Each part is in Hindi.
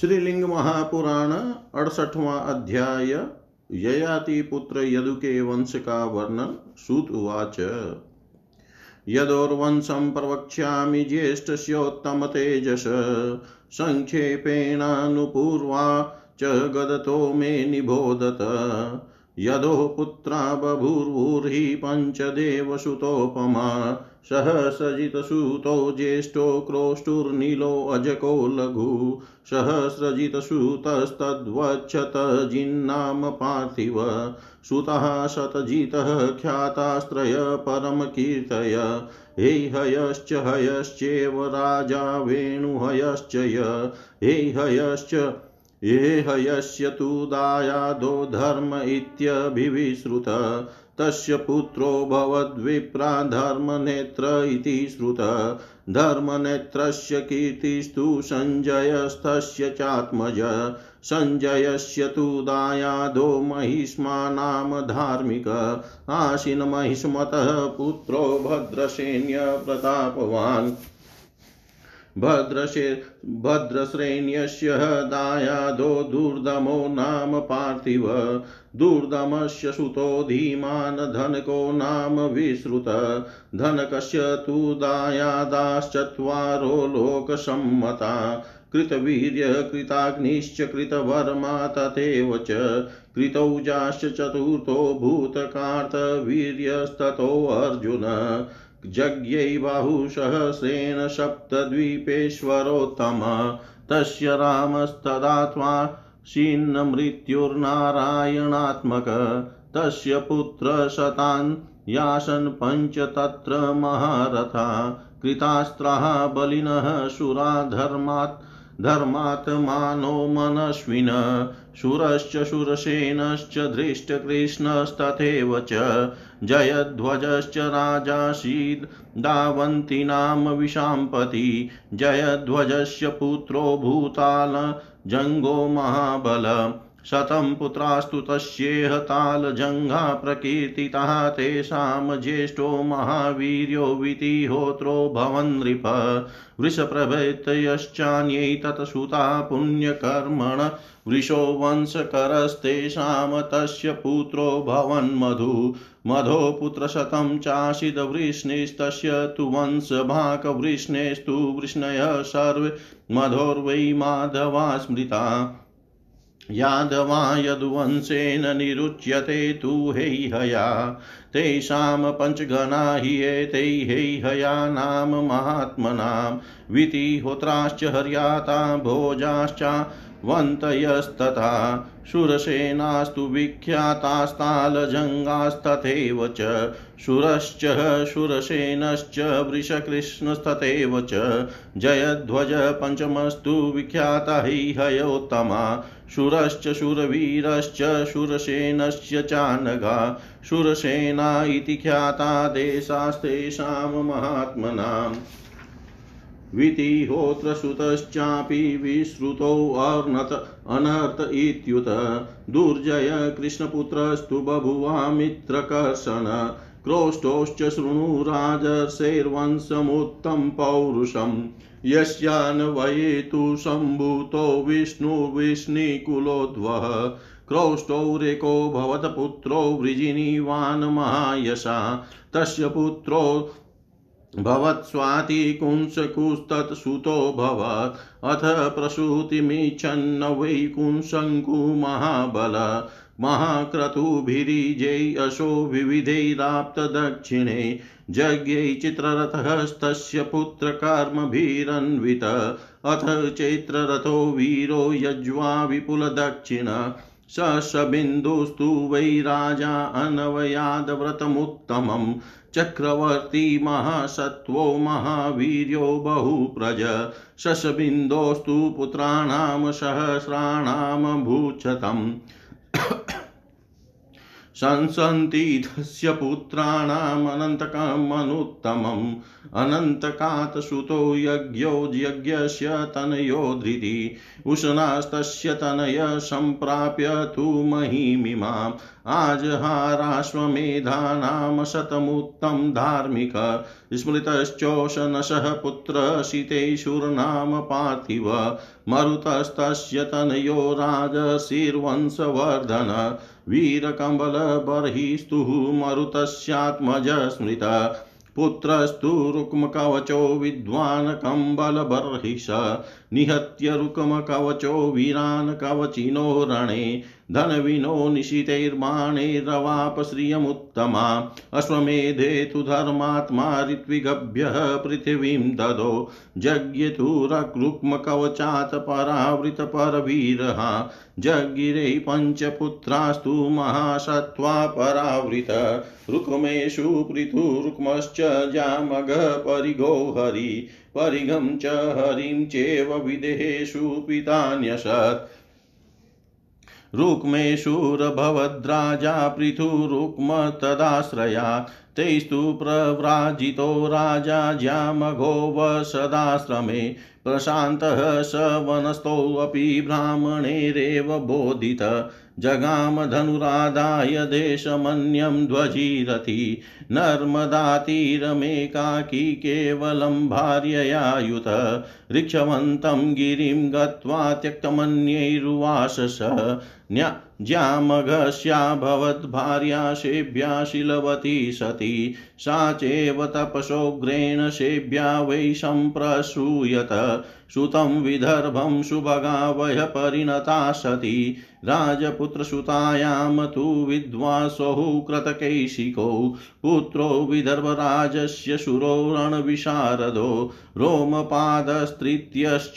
श्रीलिंग महापुराण अड़सठवां अध्याय ययाति पुत्र यदु के वंश का वर्णन, सूत उवाच। यदोर्वंशं प्रवक्ष्यामि ज्येष्ठस्योत्तमतेजस सङ्क्षेपेणानुपूर्वा च गदतो मे निबोधत। यदो पुत्रा बभूर्वुर्हि पञ्चदेवसुतोपमा सहस्रजितसुतो ज्येष्ठो क्रोष्टुर्नीलो अजको लघु। सहस्रजितसुतस्तद्वच्छत जिन्नाम पार्थिव। सुतः शतजितः ख्यातास्त्रय परमकीर्तय हे हयश्च, हयश्चेव राजा वेणुहयश्च य हे हयश्च ये हयस्य तु दायादो धर्म इत्यभिविश्रुत तस्य पुत्रो भवद्विप्रा धर्मनेत्र इति श्रुत। धर्मनेत्रस्य कीर्तिस्तु सञ्जयस्तस्य चात्मज। सञ्जयस्य तु दायादो महिष्मा नाम धार्मिक आशिनमहिष्मतः पुत्रो भद्रसेन्य प्रतापवान्। भद्रशे भद्रश्रेण्यस्य दायादो दुर्दमो नाम पार्थिव। दुर्दमस्य सुतो धीमान् धनको नाम विश्रुत धनकस्य तु दायादाश्चत्वारो लोकसम्मता। कृतवीर्य कृताग्निश्च कृतवर्मा तथैव च। कृतौजाश्च चतुर्थो भूतकार्तवीर्यस्ततोऽर्जुन जज्ञै बाहुसहस्रेण सप्तद्वीपेश्वरोत्तम। तस्य रामस्तदात्मा शीन्नमृत्युर्नारायणात्मक। तस्य पुत्रशतान् यासन् पञ्च तत्र महारथा। कृतास्त्राः बलिनः सुरा धर्मात् धर्मात्मानो मनस्विन, शूरश्च शूरसेनश्च धृष्टकृष्णस्तथैव च। जयध्वजश्च राजासीद् दावन्तीनां विशाम्पति। जयध्वजस्य पुत्रो भूताल, जङ्गो महाबल। शतं पुत्रास्तु तस्येह तालजङ्घा प्रकीर्तितः तेषां ज्येष्ठो महावीर्यो वितिहोत्रो भवन् नृप। वृषप्रभृतयश्चान्यै तत्सुता पुण्यकर्मण। वृषो वंशकरस्तेषां तस्य पुत्रो भवन्मधु मधो। पुत्रशतं चाशिदवृष्णिस्तस्य तु वंशभाकवृष्णेस्तु वृष्णयः सर्वे। मधोर्वै माधवा स्मृता। यादवा यदुवंशेन निरुच्यते तु हैहया। तेषां पञ्चगणा हि एते हैहया नाम महात्मनां। वितिहोत्राश्च हर्याता भोजाश्च वन्तयस्तथा शूरसेनास्तु विख्यातास्तालजङ्गास्तथैव च शूरश्च शूरसेनश्च वृषकृष्णस्तथैव च जयध्वज पञ्चमस्तु विख्याता हि हयोत्तमा शूरश्च शूरवीरश्च शूरसेनश्च चानगा शूरसेना इति ख्याता देशास्तेषां महात्मनाम् वितिहोत्रसुतश्चापि विश्रुतोऽर्नत अनर्थ इत्युत। दुर्जय कृष्णपुत्रस्तु बभुवामित्रकर्षण क्रोष्टोश्च शृणु राजर्षैर्वंशमुत्तं पौरुषम्। यस्यान्वये तु सम्भूतो विष्णुविष्णिकुलोद्वः क्रोष्टौरेको भवतपुत्रो वृजिनीवान् महायशा। तस्य पुत्रो भवत्स्वातिकुंसकुस्तत्सुतो भवत् अथ प्रसूतिमिच्छन्न वै कुंशङ्कु महाबल महाक्रतुभिरीजै अशो विविधैराप्तदक्षिणे यज्ञै चित्ररथस्तस्य पुत्रकर्मभिरन्वित। अथ चैत्ररथो वीरो यज्वा विपुलदक्षिण। स शबिन्दुस्तु वै राजा अनवयादव्रतमुत्तमम् चक्रवर्ती महासत्त्वो महावीर्यो बहुप्रज। शशबिन्दोस्तु पुत्राणां सहस्राणां भूक्षतम् संसन्ति तस्य पुत्राणामनन्तकमनुत्तमम् अनन्तकात् सुतो यज्ञो यज्ञस्य तनयो धृति। उष्णास्तस्य तनय सम्प्राप्य तु महीमिमाम्। आजहाराश्वमेधानां शतमुत्तं धार्मिक। स्मृतश्चोषनशः पुत्रशितेशुर्नाम पार्थिव। मरुतस्तस्य तनयो राजशीर्वंशवर्धन वीरकम्बलबर्हिस्तुः मरुतस्यात्मज स्मृत पुत्रस्तु रुक्मकवचो विद्वान् कम्बलबर्हिष निहत्य रुक्मकवचो वीरान् कवचिनो रणे धनविनो निशितैर्बाणैरवाप श्रियमुत्तमा अश्वमेधे तु धर्मात्मा ऋत्विगभ्यः पृथिवीं ददो। जज्ञे तु रुक्मकवचात् परावृतपरवीरः जगिरे पञ्चपुत्रास्तु महासत्त्वा परावृत रुक्मेषु पृथुरुक्मश्च जामगः परिगो हरि परिगं च हरिं चेव विदेहेषु पितान्यसत् रुक्मेषुरभवद्राजा पृथुरुक्म तदाश्रया। तैस्तु प्रव्राजितो राजा ज्यामघो वसदाश्रमे, प्रशान्तः स वनस्थोऽपि ब्राह्मणेरेव बोधित। जगाम जगामधनुराधाय देशमन्यं ध्वजिरति नर्मदातीरमेकाकी केवलं भार्ययायुत। ऋक्षवन्तं गिरिं गत्वा त्यक्तमन्यैरुवासस ज्यामघस्याभवद्भार्या सेभ्या शिलवती सती। सा चैव तपसोग्रेण सेभ्या वै सम्प्रसूयत। सुतं विदर्भं सुभगा वयपरिणता सती। राजपुत्रसुतायां तु विद्वांसौ कृतकैशिकौ, पुत्रो विदर्भराजस्य शुरो रणविशारदो रोमपादस्तृतीयश्च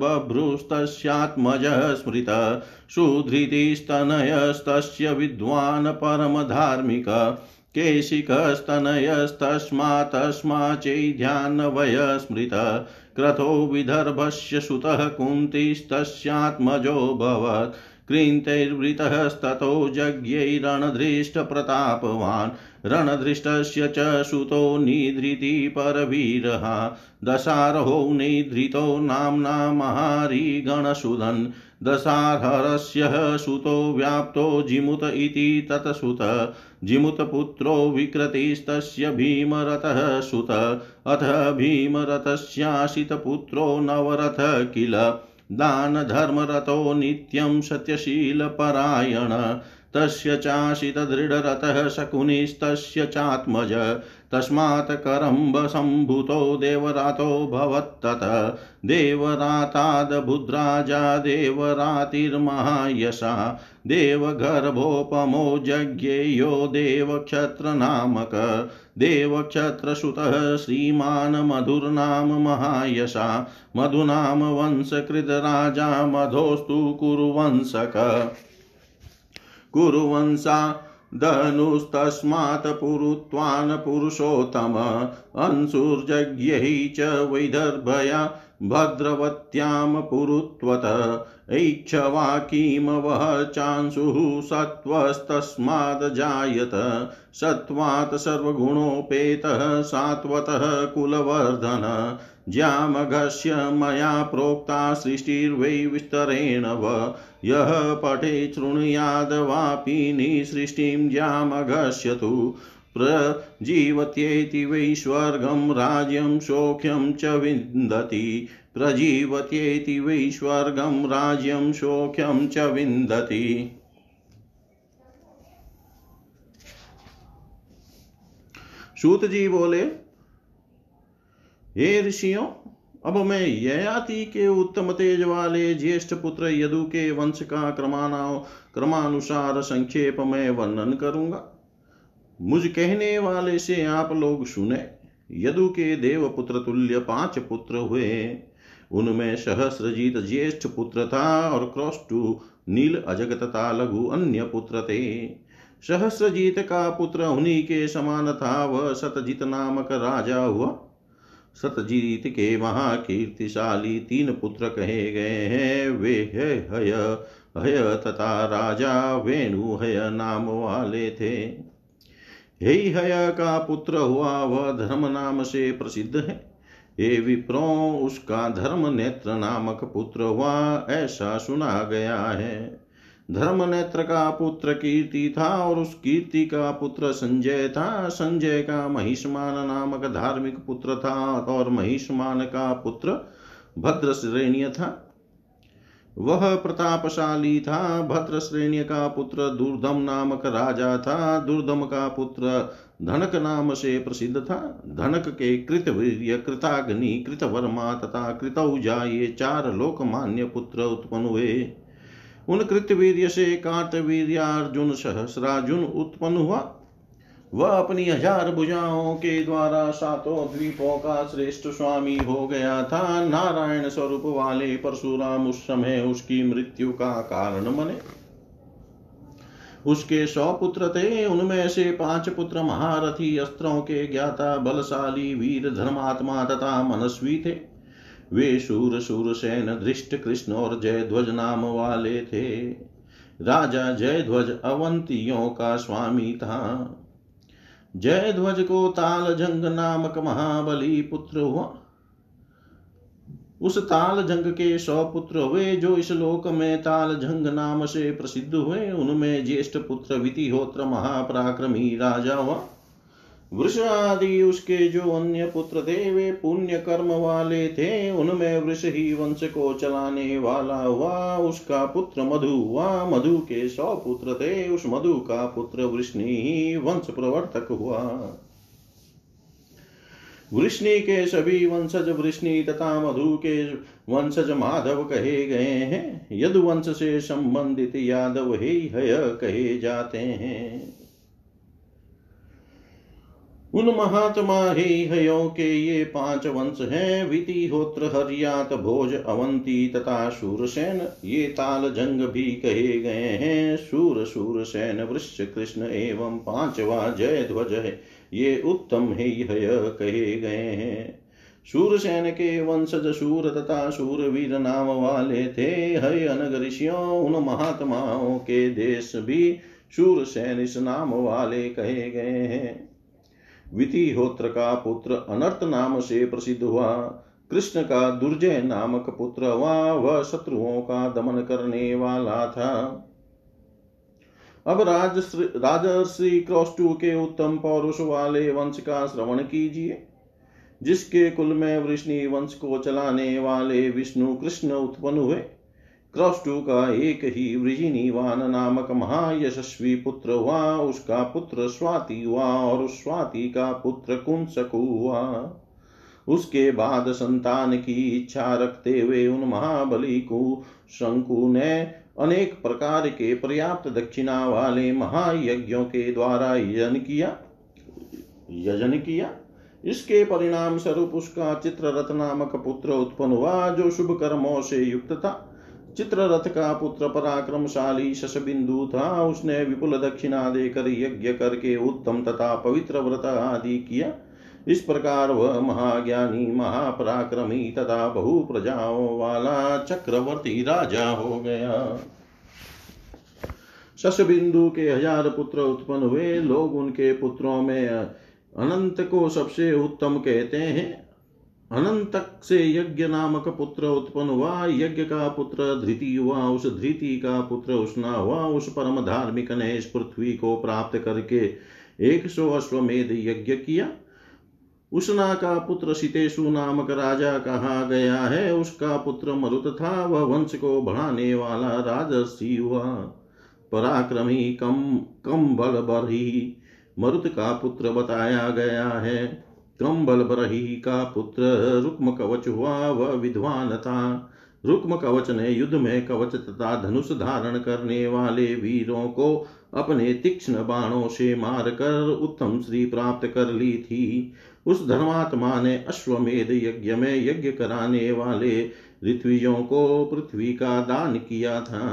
बभ्रुस्तस्यात्मजः स्मृत, सुधृतिस्तनयस्तस्य विद्वान् परमधार्मिक केशिकस्तनयस्तस्मात्तस्माच्चैध्यान्वय स्मृत, क्रतो विदर्भस्य सुतः कुन्तीस्तस्यात्मजोऽभवत् कृन्तैर्वृतस्ततो यज्ञैरणधृष्टप्रतापवान् रणधृष्टस्य च सुतो निधृति परवीरः दशार्हो निधृतो नाम्ना महारिगणसुधन् दशार्हरस्य सुतो व्याप्तो जिमुत इति तत्सुत। जिमुतपुत्रो विक्रतिस्तस्य भीमरथः सुत। अथ भीमरथस्याशितपुत्रो नवरथ किल। दानधर्मरतो नित्यं सत्यशीलपरायण। तस्य चाशितदृढरथः शकुनिस्तस्य चात्मज। तस्मात् करम्बसम्भूतो देवरातो भवत्तत। देवरातादबुद्राजा देवरातिर्महायशा देवगर्भोपमो जज्ञेयो देवक्षत्रनामक। देवक्षत्रसुतः श्रीमान् मधुर्नाम महायशा मधुनाम वंशकृतराजा मधोस्तु कुरुवंशक। कुरुवंशा धनुस्तस्मात् पुरुत्वान् पुरुषोत्तम अंशुर्जज्ञैः च वैदर्भया भद्रवत्यां पुरुत्वत। ऐक्षवाकीमवः चांशुः सत्त्वस्तस्मादजायत। सत्त्वात् सर्वगुणोपेतः सात्वतः कुलवर्धन। ज्यामघस्य मया प्रोक्ता सृष्टिर्वै विस्तरेण व। यः पठे शृणुयादवापि निसृष्टिं ज्यामघस्य तु प्रजीवत्येति वै स्वर्गं राज्यं सौख्यं च विन्दति। प्रजीवत्येति वै स्वर्गं राज्यं सौख्यं च विन्दति। सूत जी बोले, हे ऋषियों, अब मैं ययाति के उत्तम तेज वाले ज्येष्ठ पुत्र यदु के वंश का क्रमाना क्रमानुसार संक्षेप में वर्णन करूँगा। मुझ कहने वाले से आप लोग सुने, यदु के देव पुत्र तुल्य पाँच पुत्र हुए। उनमें सहस्रजीत ज्येष्ठ पुत्र था और क्रोष्टु नील अजग तथा लघु अन्य पुत्र थे। सहस्रजीत का पुत्र उन्हीं के समान था, वह सतजीत नामक राजा हुआ। सतजीत के महाकीर्तिशाली तीन पुत्र कहे गए हैं, वे है हय हय तथा राजा वेणु हय नाम वाले थे। हे हय का पुत्र हुआ, वह धर्म नाम से प्रसिद्ध है। हे विप्रो, उसका धर्म नेत्र नामक पुत्र हुआ, ऐसा सुना गया है। धर्म नेत्र का पुत्र कीर्ति था और उस कीर्ति का पुत्र संजय था। संजय का महिष्मान नामक धार्मिक पुत्र था और महिष्मान का पुत्र भद्र श्रेणी था। वह प्रतापशाली था भद्र श्रेणी का पुत्र, दुर्धम नामक राजा था, दुर्धम का पुत्र धनक नाम से प्रसिद्ध था। धनक के कृतवीर्य कृताग्नि, कृतवर्मा तथा कृतौजा, ये चार लोकमान्य पुत्र उत्पन्न हुए। उन कृतवीर्य से कार्तवीर्य अर्जुन उत्पन्न हुआ। वह अपनी हज़ार भुजाओं के द्वारा सातों द्वीपों का श्रेष्ठ स्वामी हो गया था। नारायण स्वरूप वाले परशुराम उस समय उसकी मृत्यु का कारण बने। उसके सौ पुत्र थे, उनमें से पाँच पुत्र महारथी अस्त्रों के ज्ञाता, बलशाली, वीर, धर्मात्मा तथा मनस्वी थे। वे शूर शूर सेन, धृष्ट कृष्ण और जयध्वज नाम वाले थे। राजा जयध्वज अवंतियों का स्वामी था। जयध्वज को ताल जंग नामक महाबली पुत्र हुआ। उस ताल जंग के सौ पुत्र हुए, जो इस लोक में ताल जंग नाम से प्रसिद्ध हुए, उनमें ज्येष्ठ पुत्र वितिहोत्र महापराक्रमी राजा हुआ। वृष आदि उसके जो अन्य पुत्र थे, वे पुण्य कर्म वाले थे। उनमें वृष ही वंश को चलाने वाला हुआ। उसका पुत्र मधु हुआ। मधु के सौ पुत्र थे। उस मधु का पुत्र वृष्णि ही वंश प्रवर्तक हुआ। वृष्णि के सभी वंशज वृष्णि तथा मधु के वंशज माधव कहे गए हैं। यदुवंश से संबंधित यादव ही हय कहे जाते हैं। उन महात्मा ही हयों के ये पाँच वंश हैं। विति होत्र हरियात भोज अवंती तथा शूरसेन ये ताल जंग भी कहे गए हैं। सूर शूरसेन वृक्ष कृष्ण एवं पांचवा जय ध्वज है। ये उत्तम ही हय कहे गए हैं। सूरसेन के वंशज शूर तथा सूरवीर नाम वाले थे। हय अनग ऋषियों, उन महात्माओं के देश भी शूरसेन इस नाम वाले कहे गए हैं। वितिहोत्र का पुत्र अनर्थ नाम से प्रसिद्ध हुआ। कृष्ण का दुर्जय नामक पुत्र हुआ वह शत्रुओं का दमन करने वाला था। अब राजश्री क्रौष्टु के उत्तम पौरुष वाले वंश का श्रवण कीजिए, जिसके कुल में वृष्णि वंश को चलाने वाले विष्णु कृष्ण उत्पन्न हुए। क्रौष्टु का एक ही वृजिनीवान नामक महायशस्वी पुत्र हुआ, उसका पुत्र स्वाति हुआ और उस स्वाति का पुत्र कुंसकु हुआ। उसके बाद संतान की इच्छा रखते हुए उन महाबली को शंकु ने अनेक प्रकार के पर्याप्त दक्षिणा वाले महायज्ञों के द्वारा यजन किया यजन किया। इसके परिणाम स्वरूप उसका चित्ररथ नामक पुत्र उत्पन्न हुआ, जो शुभ कर्मों से युक्त था। चित्ररथ का पुत्र पराक्रमशाली शशबिंदु था। उसने विपुल दक्षिणा देकर यज्ञ करके उत्तम तथा पवित्र व्रत आदि किया। इस प्रकार वह महाज्ञानी, महापराक्रमी तथा बहु प्रजाओं वाला चक्रवर्ती राजा हो गया। शशबिंदु के हज़ार पुत्र उत्पन्न हुए। लोग उनके पुत्रों में अनंत को सबसे उत्तम कहते हैं। अनंतक से यज्ञ नामक पुत्र उत्पन्न हुआ यज्ञ का पुत्र धृति हुआ उस धृति का पुत्र उष्णा हुआ उस परम धार्मिक ने इस पृथ्वी को प्राप्त करके एक सौ अश्वमेध यज्ञ किया। उष्णा का पुत्र सितेशु नामक राजा कहा गया है? उसका पुत्र मरुत था, वह वंश को बढ़ाने वाला राजसी हुआ। पराक्रमी कम कम बल बरही, मरुत का पुत्र बताया गया है। क्रम्बल बरही का पुत्र रुक्म कवच हुआ वह विद्वान था रुक्म कवच ने युद्ध में कवच तथा धनुष धारण करने वाले वीरों को अपने तीक्ष्ण बाणों से मारकर उत्तम श्री प्राप्त कर ली थी। उस धर्मात्मा ने अश्वमेध यज्ञ में यज्ञ कराने वाले ऋत्विजों को पृथ्वी का दान किया था।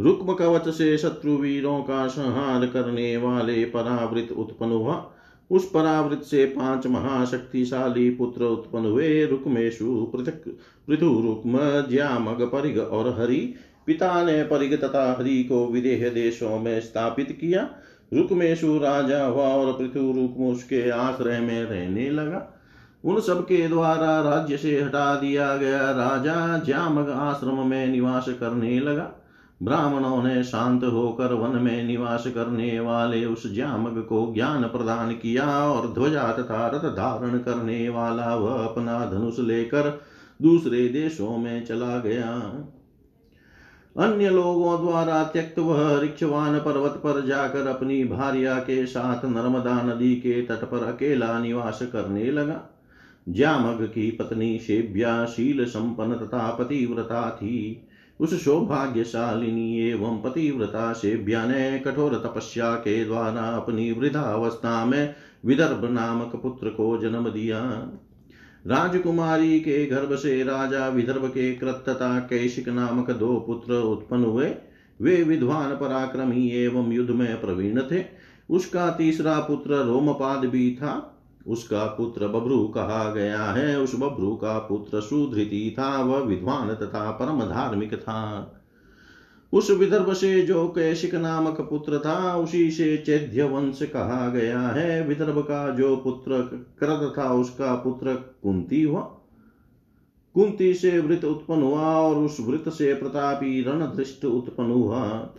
रुक्म कवच से शत्रु वीरों का संहार करने वाले परावृत उत्पन्न हुआ। उस परावृत से पाँच महाशक्तिशाली पुत्र उत्पन्न हुए रुक्मेशु, पृथक, पृथु, रुक्म, ज्यामग, परिग और हरि। पिता ने परिग तथा हरि को विदेह देशों में स्थापित किया। रुक्मेशु राजा हुआ और पृथु, रुक्म उसके आश्रय में रहने लगा। उन सबके द्वारा राज्य से हटा दिया गया राजा ज्यामग आश्रम में निवास करने लगा। ब्राह्मणों ने शांत होकर वन में निवास करने वाले उस ज्यामग को ज्ञान प्रदान किया और ध्वजा तथा रथ धारण करने वाला वह वा अपना धनुष लेकर दूसरे देशों में चला गया। अन्य लोगों द्वारा त्यक्त वह रिक्षवान पर्वत पर जाकर अपनी भार्या के साथ नर्मदा नदी के तट पर अकेला निवास करने लगा। जामग की पत्नी शेब्या शील संपन्न तथा पतिव्रता थी। उस सौभाग्यशालिनी एवं पतिव्रता शेब्या ने कठोर तपस्या के द्वारा अपनी वृद्धावस्था में विदर्भ नामक पुत्र को जन्म दिया। राजकुमारी के गर्भ से राजा विदर्भ के कृत तथा कैशिक नामक दो पुत्र उत्पन्न हुए। वे विद्वान पराक्रमी एवं युद्ध में प्रवीण थे। उसका तीसरा पुत्र रोमपाद भी था। उसका पुत्र बब्रू कहा गया है। उस बब्रू का पुत्र सुधृति था, वह विद्वान तथा परम धार्मिक था। उस विदर्भ से जो कैशिक नामक पुत्र था, उसी से चैध्य वंश कहा गया है। विदर्भ का जो पुत्र कृत था, उसका पुत्र कुंती हुआ। कुंती से वृत उत्पन्न हुआ और उस वृत से प्रतापी रणधृष्ट उत्पन्न हुआ।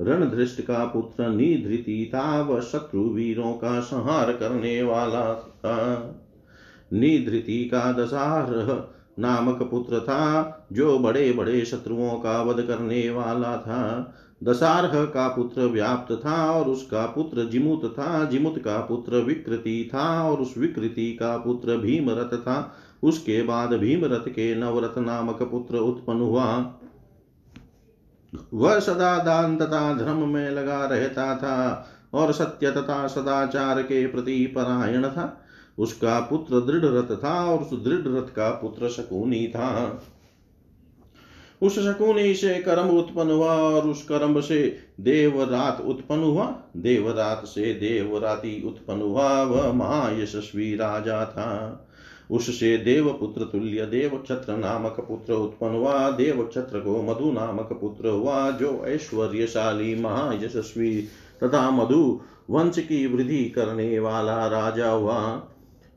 रणधृष्ट का पुत्र निधृति था वह शत्रु वीरों का संहार करने वाला था। निधृति का दशारह नामक पुत्र था, जो बड़े बड़े शत्रुओं का वध करने वाला था। दशारह का पुत्र व्याप्त था और उसका पुत्र जिमुत था। जिमुत का पुत्र विकृति था और उस विकृति का पुत्र भीमरथ था। उसके बाद भीमरथ के नवरथ नामक पुत्र उत्पन्न हुआ। वह सदा दान तथा धर्म में लगा रहता था और सत्य तथा सदाचार के प्रति परायण था। उसका पुत्र दृढ़ रथ था और उस दृढ़ रथ का पुत्र शकुनी था। उस शकुनी से कर्म उत्पन्न हुआ और उस कर्म से देवरात उत्पन्न हुआ। देवरात से देवराती उत्पन्न हुआ। वह महायशस्वी राजा था। उससे देवपुत्र तुल्य देवक्षत्र नामक पुत्र उत्पन्न हुआ देवक्षत्र को मधु नामक पुत्र हुआ, जो ऐश्वर्यशाली महायशस्वी तथा मधु वंश की वृद्धि करने वाला राजा हुआ।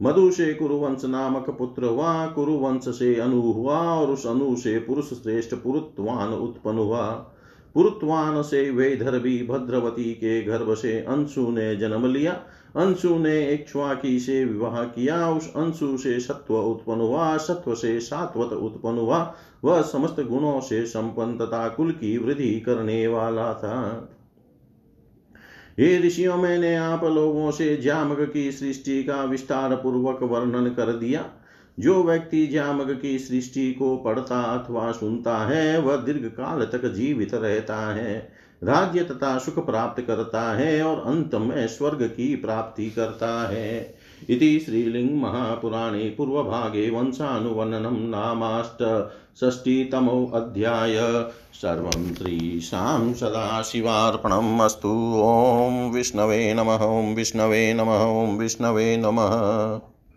मधु से कुरुवंश नामक पुत्र हुआ, कुरुवंश से अनु हुआ और उस अनु से पुरुष श्रेष्ठ पुरुत्वान उत्पन्न हुआ। पुरुत्वान से वेधर्भी भद्रवती के गर्भ से अंशु ने जन्म लिया। अंशु ने एक की से विवाह किया, उस अंशु से सत्व उत्पन्न हुआ, सत्व से सात्वत उत्पन्न हुआ। वह समस्त गुणों से संपन्न तथा कुल की वृद्धि करने वाला था। हे ऋषियों, मैंने आप लोगों से जामग की सृष्टि का विस्तार पूर्वक वर्णन कर दिया। जो व्यक्ति जामग की सृष्टि को पढ़ता अथवा सुनता है, वह दीर्घ काल तक जीवित रहता है। राज्य तथा सुख प्राप्त करता है और अंत में स्वर्ग की प्राप्ति करता है। इति श्रीलिंग महापुराणे पूर्वभागे वंशानुवर्णनं नामाष्ट षष्टितमोऽध्याय सर्वं श्रीशां सदाशिवार्पणम् अस्तु। ॐ विष्णवे नमः। ॐ विष्णवे नमः। ॐ विष्णवे नमः।